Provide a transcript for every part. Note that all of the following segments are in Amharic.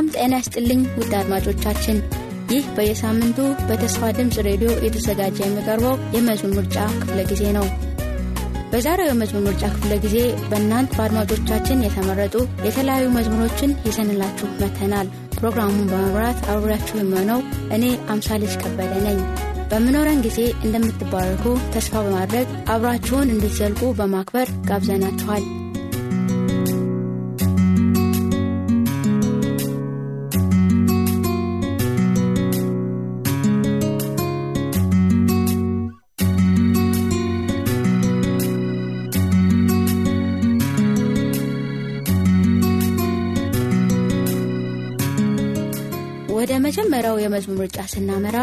ሰላም ጤና ይስጥልኝ ውድ አድማጮቻችን፣ ይህ በየሳምንቱ በተስፋ ድምፅ ሬዲዮ የተዘጋጀ የሚቀርበው የመዝሙር ምርጫ ክፍለ ጊዜ ነው። በዛሬው የመዝሙር ምርጫ ክፍለ ጊዜ በእናንት በአድማጮቻችን የተመረጡ የተለያዩ መዝሙሮችን ይዘንላችሁ መተናል። ፕሮግራሙን በመምራት አብሬያችሁ የሚሆነው እኔ አምሳልጅ ከበደ ነኝ። በምኖረን ጊዜ እንደምትባረኩ ተስፋ በማድረግ አብራችሁን እንድትዘልቁ በማክበር ጋብዘናችኋል። ወደ መጀመሪያው የመዝሙር ምርጫ ስናመራ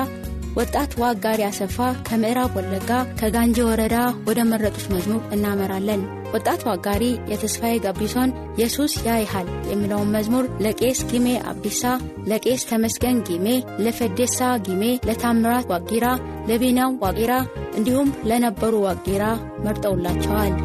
ወጣት ዋጋሪ አሰፋ ከምዕራብ ወለጋ ከጋንጂ ወረዳ ወደ መረጡት መዝሙር እናመራለን። ወጣት ዋጋሪ የተስፋዬ ጋቢሶን ኢየሱስ ያይሃል የሚለውን መዝሙር ለቄስ ጊሜ አብዲሳ፣ ለቄስ ተመስገን ጊሜ፣ ለፈዴሳ ጊሜ፣ ለታምራት ዋጊራ፣ ለቢናው ዋጊራ እንዲሁም ለነበሩ ዋጊራ መርጠውላቸዋል።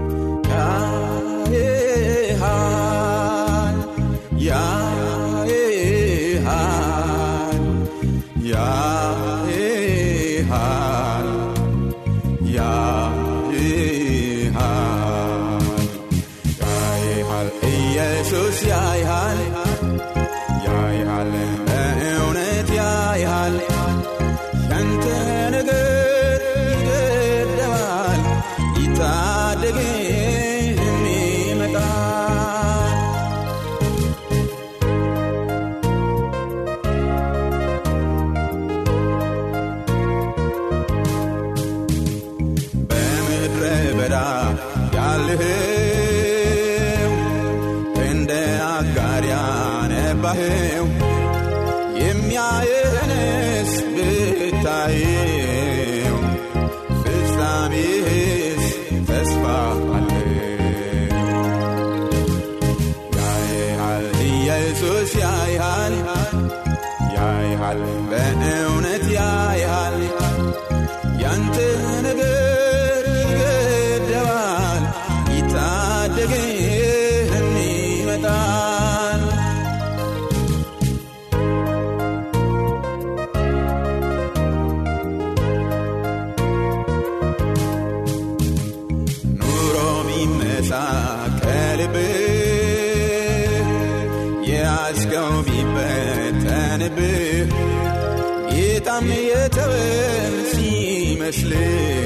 I myśli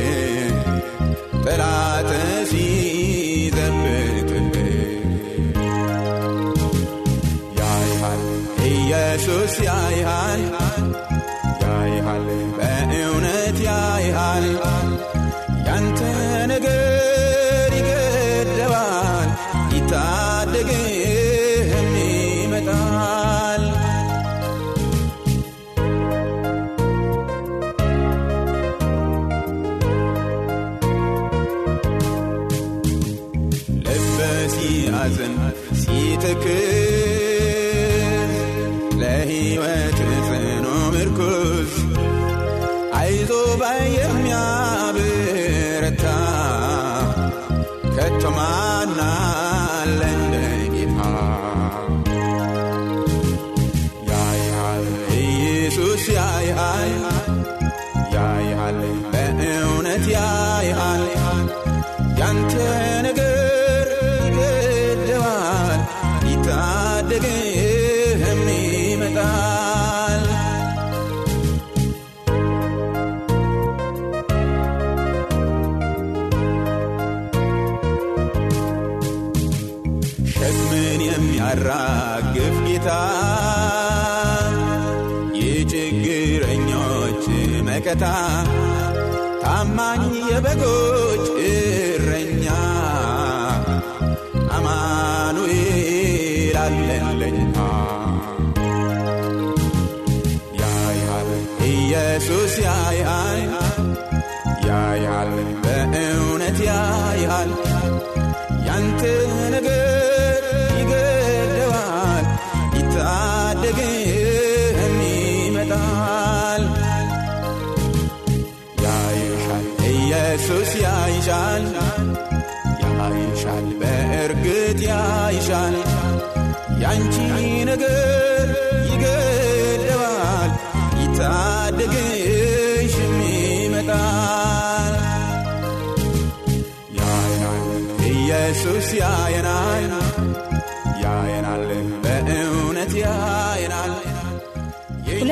ታማኝ የበጎች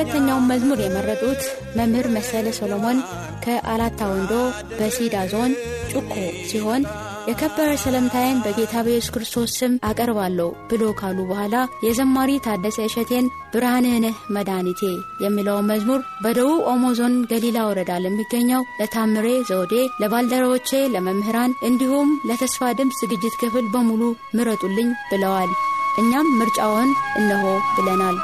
ሁለተኛውን መዝሙር የመረጡት መምህር መሰለ ሰሎሞን ከአላታ ወንዶ በሲዳ ዞን ጩኮ ሲሆን የከበረ ሰላምታዬን በጌታ በኢየሱስ ክርስቶስ ስም አቀርባለሁ ብሎ ካሉ በኋላ የዘማሪ ታደሰ እሸቴን ብርሃንህ መድኃኒቴ የሚለውን መዝሙር በደቡብ ኦሞ ዞን ገሊላ ወረዳ ለሚገኘው ለታምሬ ዘውዴ፣ ለባልደረቦቼ፣ ለመምህራን እንዲሁም ለተስፋ ድምፅ ዝግጅት ክፍል በሙሉ ምረጡልኝ ብለዋል። እኛም ምርጫውን እነሆ ብለናል።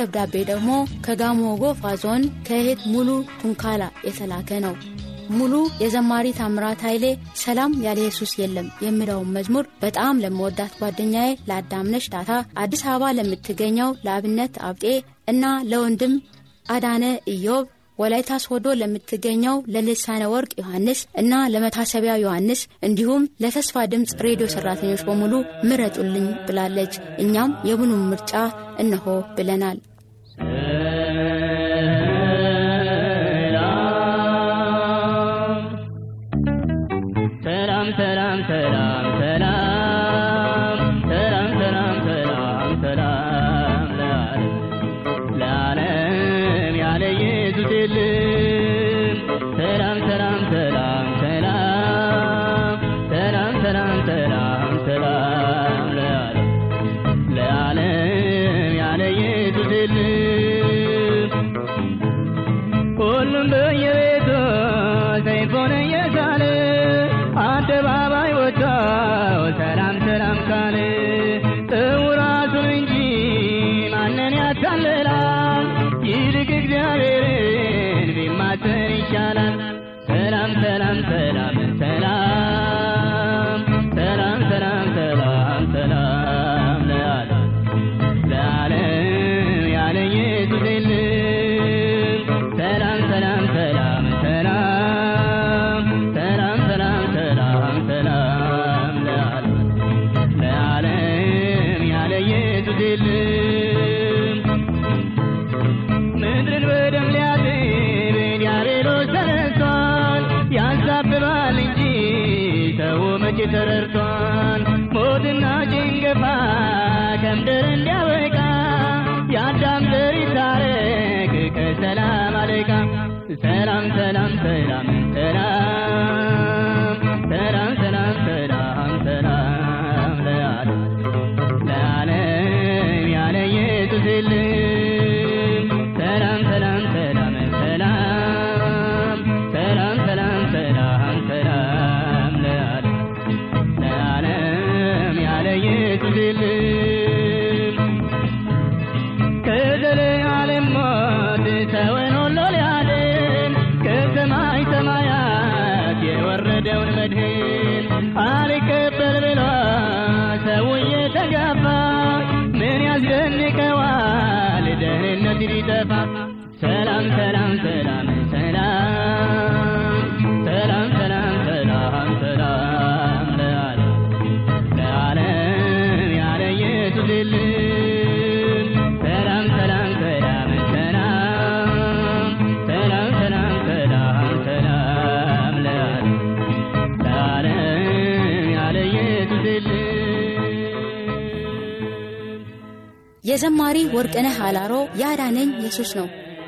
ደብዳቤ ደግሞ ከጋሞ ጎፋ ዞን ከእህት ሙሉ ቱንካላ የተላከ ነው። ሙሉ የዘማሪ ታምራት ኃይሌ ሰላም ያለ ኢየሱስ የለም የሚለውን መዝሙር በጣም ለመወዳት ጓደኛዬ ለአዳምነሽ ዳታ፣ አዲስ አበባ ለምትገኘው ለአብነት አብጤ እና ለወንድም አዳነ ኢዮብ ወላይታ ሶዶ ለምትገኘው ለልሳነ ወርቅ ዮሐንስ እና ለመታሰቢያ ዮሐንስ እንዲሁም ለተስፋ ድምፅ ሬዲዮ ሰራተኞች በሙሉ ምረጡልኝ ብላለች። እኛም የቡኑን ምርጫ እነሆ ብለናል። ሆነ የቻለ አደባባይ ወጥቶ ሰላም ሰላም አለይካ። ሰላም ሰላም ሰላም ሰላም። ተዘማሪ ወርቅነህ አላሮ ያዳነኝ ኢየሱስ ነው።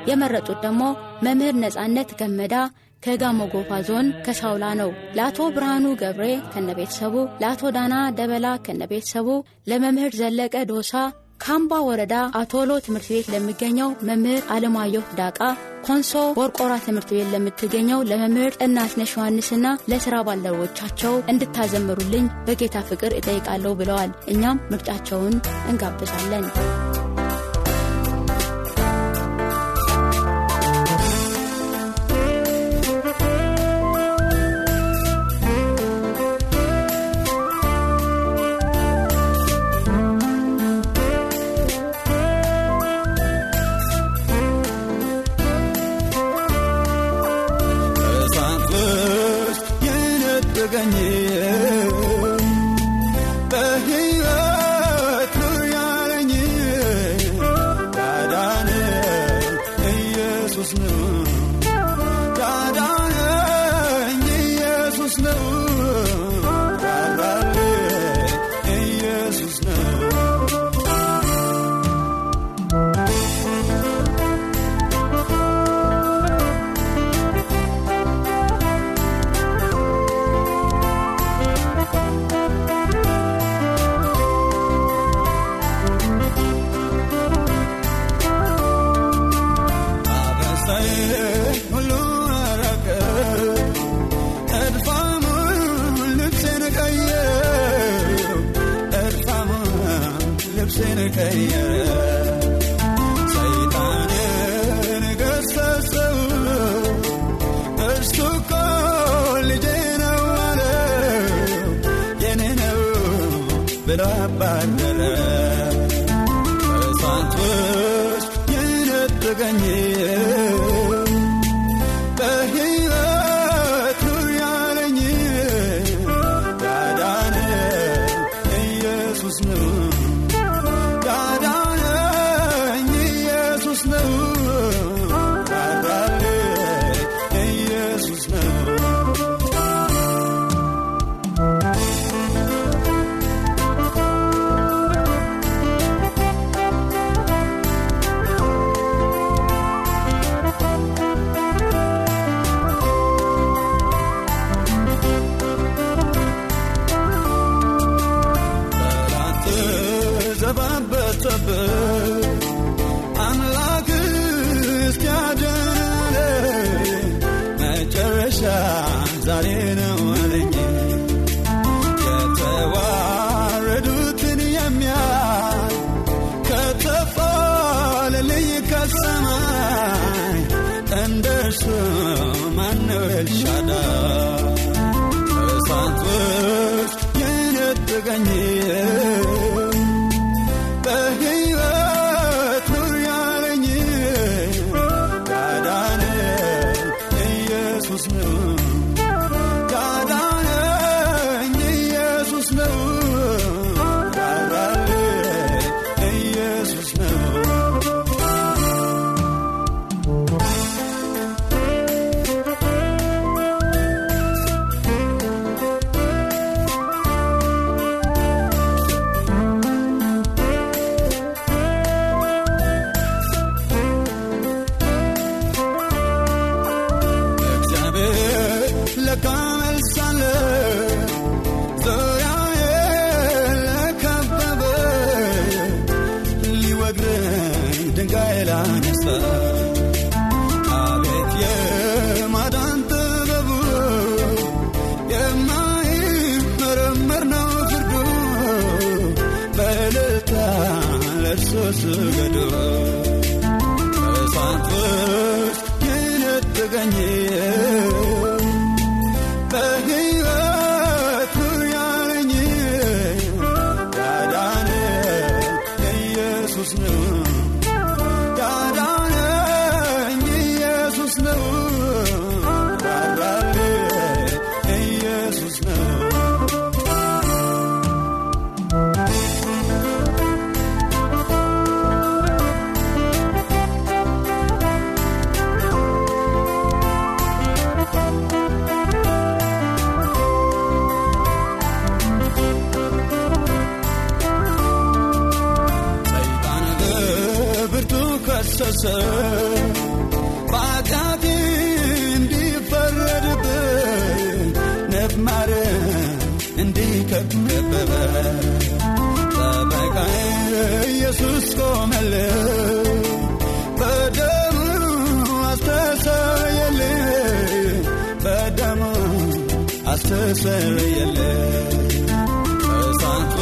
የመረጡት ደግሞ መምህር ነጻነት ገመዳ ከጋሞ ጎፋ ዞን ከሳውላ ነው። ለአቶ ብርሃኑ ገብሬ ከነቤተሰቡ፣ ለአቶ ዳና ደበላ ከነቤተሰቡ፣ ለመምህር ዘለቀ ዶሳ ካምባ ወረዳ አቶሎ ትምህርት ቤት ለሚገኘው መምህር አለማየሁ ዳቃ ኮንሶ ወርቆራ ትምህርት ቤት ለምትገኘው ለመምህር እናትነሽ ዮሐንስና ለስራ ባልደረቦቻቸው እንድታዘምሩልኝ በጌታ ፍቅር እጠይቃለሁ ብለዋል። እኛም ምርጫቸውን እንጋብዛለን። kabar እልልታ ለእርሶ ስገዶ። ከሳንቶች ይነጥቀኝ እንዲከበበ ጠበቃዬ ኢየሱስ ቆመልኝ በደሙ አስተሰየልኝ በደሙ አስተሰየልኝ እሳት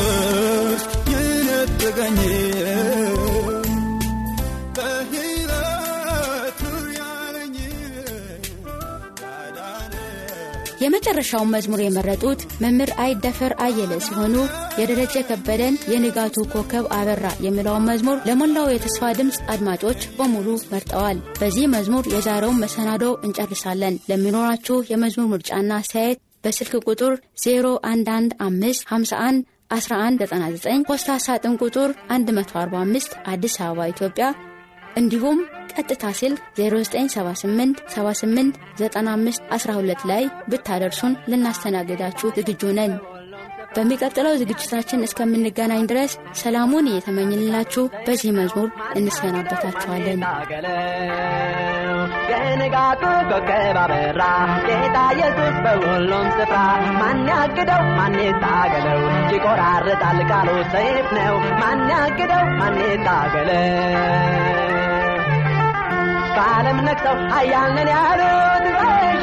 የመጨረሻውን መዝሙር የመረጡት መምህር አይደፈር አየለ ሲሆኑ የደረጀ ከበደን የንጋቱ ኮከብ አበራ የሚለውን መዝሙር ለሞላው የተስፋ ድምፅ አድማጮች በሙሉ መርጠዋል። በዚህ መዝሙር የዛሬውን መሰናዶ እንጨርሳለን። ለሚኖራችሁ የመዝሙር ምርጫና አስተያየት በስልክ ቁጥር 011551 1199 ፖስታ ሳጥን ቁጥር 145 አዲስ አበባ ኢትዮጵያ እንዲሁም ቀጥታ ስልክ 0978 78 95 12 ላይ ብታደርሱን ልናስተናግዳችሁ ዝግጁ ነን። በሚቀጥለው ዝግጅታችን እስከምንገናኝ ድረስ ሰላሙን እየተመኝንላችሁ በዚህ መዝሙር እንሰናበታችኋለን። የንጋቱ ኮከብ አበራ ጌታ ኢየሱስ በሁሉም ስፍራ። ማን ያግደው? ማን ይታገለው? ይቆራርጣል ቃሉ ሰይፍ ነው። ማን ያግደው? ማን ይታገለው በዓለም ነግሰው ኃያልን ያሉት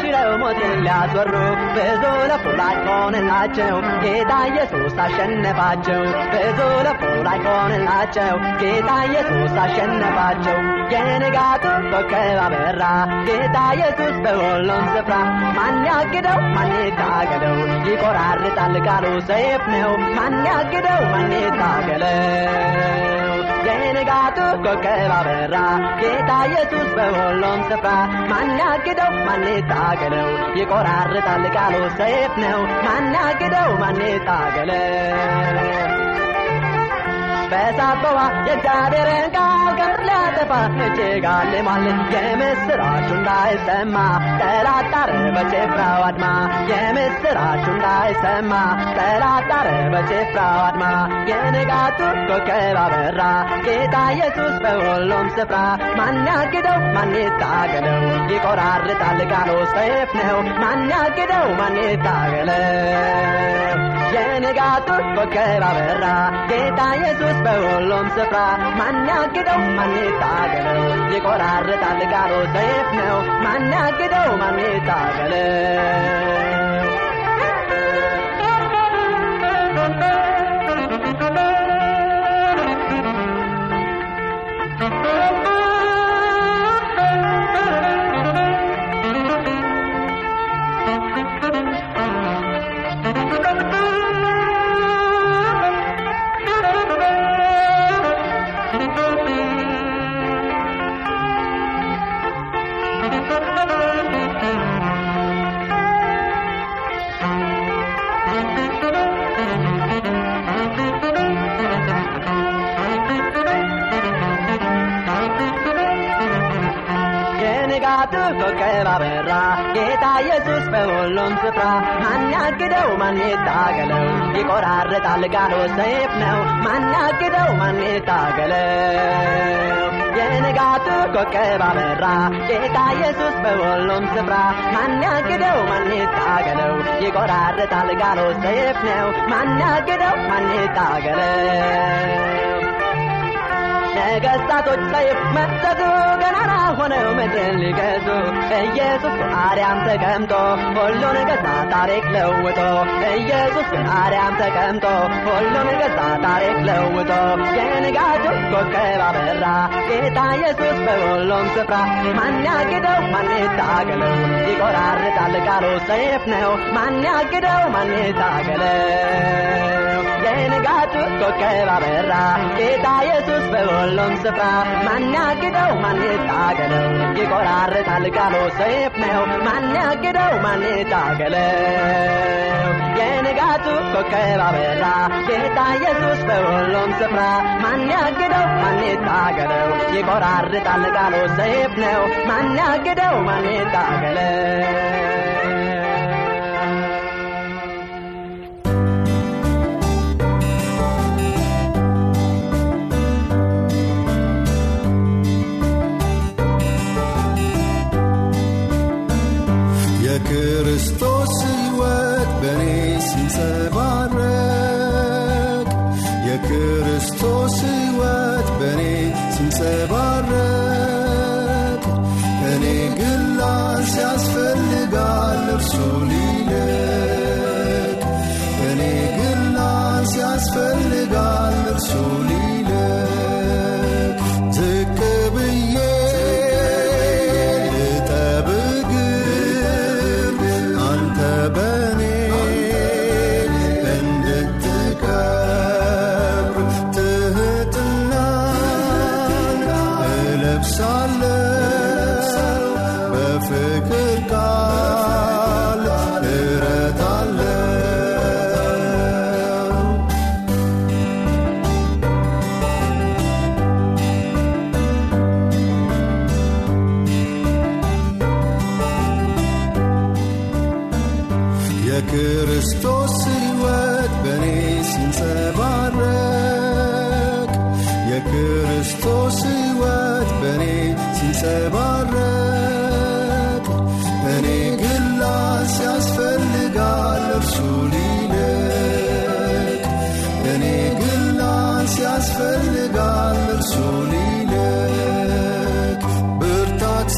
ሽረው ሞትን ሊያስወሩ ብዙ ለፉ ላይ ሆንላቸው ጌታ ኢየሱስ አሸነፋቸው። ብዙ ለፉ ላይ ሆንላቸው ጌታ ኢየሱስ አሸነፋቸው። የንጋቱ ኮከብ አበራ ጌታ ኢየሱስ በሁሉም ስፍራ። ማን ያግደው? ማን ይታገለው ይቆራርጣል ቃሉ ሰይፍ ነው። ማን ያግደው? ማን ይታገለው የንጋቱ ኮከብ አበራ ጌታ ኢየሱስ በሁሉም ስፍራ ማን ያግደው? ማን ይታገለው ይቆራርጣል ቃሉ ሰይፍ ነው። ማን ያግደው? ማን ይታገለው በሳበዋ የእግዚአብሔርን ቃል ከምድር ሊያጠፋ እጅግ አልሟል። የምስራቹ እንዳይሰማ ጠላት ጣረ በጭፍራው አድማ። የምስራቹ እንዳይሰማ ጠላት ጣረ በጭፍራው አድማ። የንጋቱ ኮከብ አበራ ጌታ ኢየሱስ በሁሉም ስፍራ። ማን ያግደው? ማን ይታገለው? ይቆራርጣል ቃሉ ሰይፍ ነው። ማን ያግደው? ማን ይታገለው? የንጋቱ ኮከብ አበራ ጌታ ኢየሱስ በሁሉም ስፍራ ማን ያግደው ማን ይታገለው ይቆራርጣል ቃሉ ሰይፍ ነው ማን ያግደው ማን ይታገለው በሁሉም ስፍራ ማን ያግደው ማን ይታገለው ይቆራርጣል ቃሉ ሰይፍ ነው ማን ያግደው ማን ይታገለው የንጋቱ ኮከብ አበራ ጌታ ኢየሱስ በሁሉም ስፍራ ማን ያግደው ማን ይታገለው ይቆራርጣል ቃሉ ሰይፍ ነው ማን ያግደው ማን ይታገለው ነገሥታቶች ሰይፍ መዘዙ ገናና ሆነው ምድርን ሊገዙ ኢየሱስ አርያም ተቀምጦ ሁሉን ገዛ ታሪክ ለውጦ። ኢየሱስ አርያም ተቀምጦ ሁሉን ገዛ ታሪክ ለውጦ። የንጋቱ ኮከብ አበራ ጌታ ኢየሱስ በሁሉም ስፍራ። ማን ያግደው? ማን ይታገለው ይቆራርጣል ቃሉ ሰይፍ ነው። ማን ያግደው? ማን ይታገለው የንጋቱ ኮከብ አበራ ጌታ ኢየሱስ በሁሉም ስፍራ ማን ያግደው ማን ይታገለው ይቆራርጣል ቃሉ ሰይፍ ነው ማን ያግደው ማን ይታገለው የንጋቱ ኮከብ አበራ ጌታ ኢየሱስ በሁሉም ስፍራ ማን ያግደው ማን ይታገለው ይቆራርጣል ቃሉ ሰይፍ ነው ማን ያግደው የክርስቶስ ሕይወት በእኔ ሲንጸባረቅ የክርስቶስ ሕይወት በእኔ ሲንጸባረቅ ፈልጋል እርሱን ይልቅ ብርታት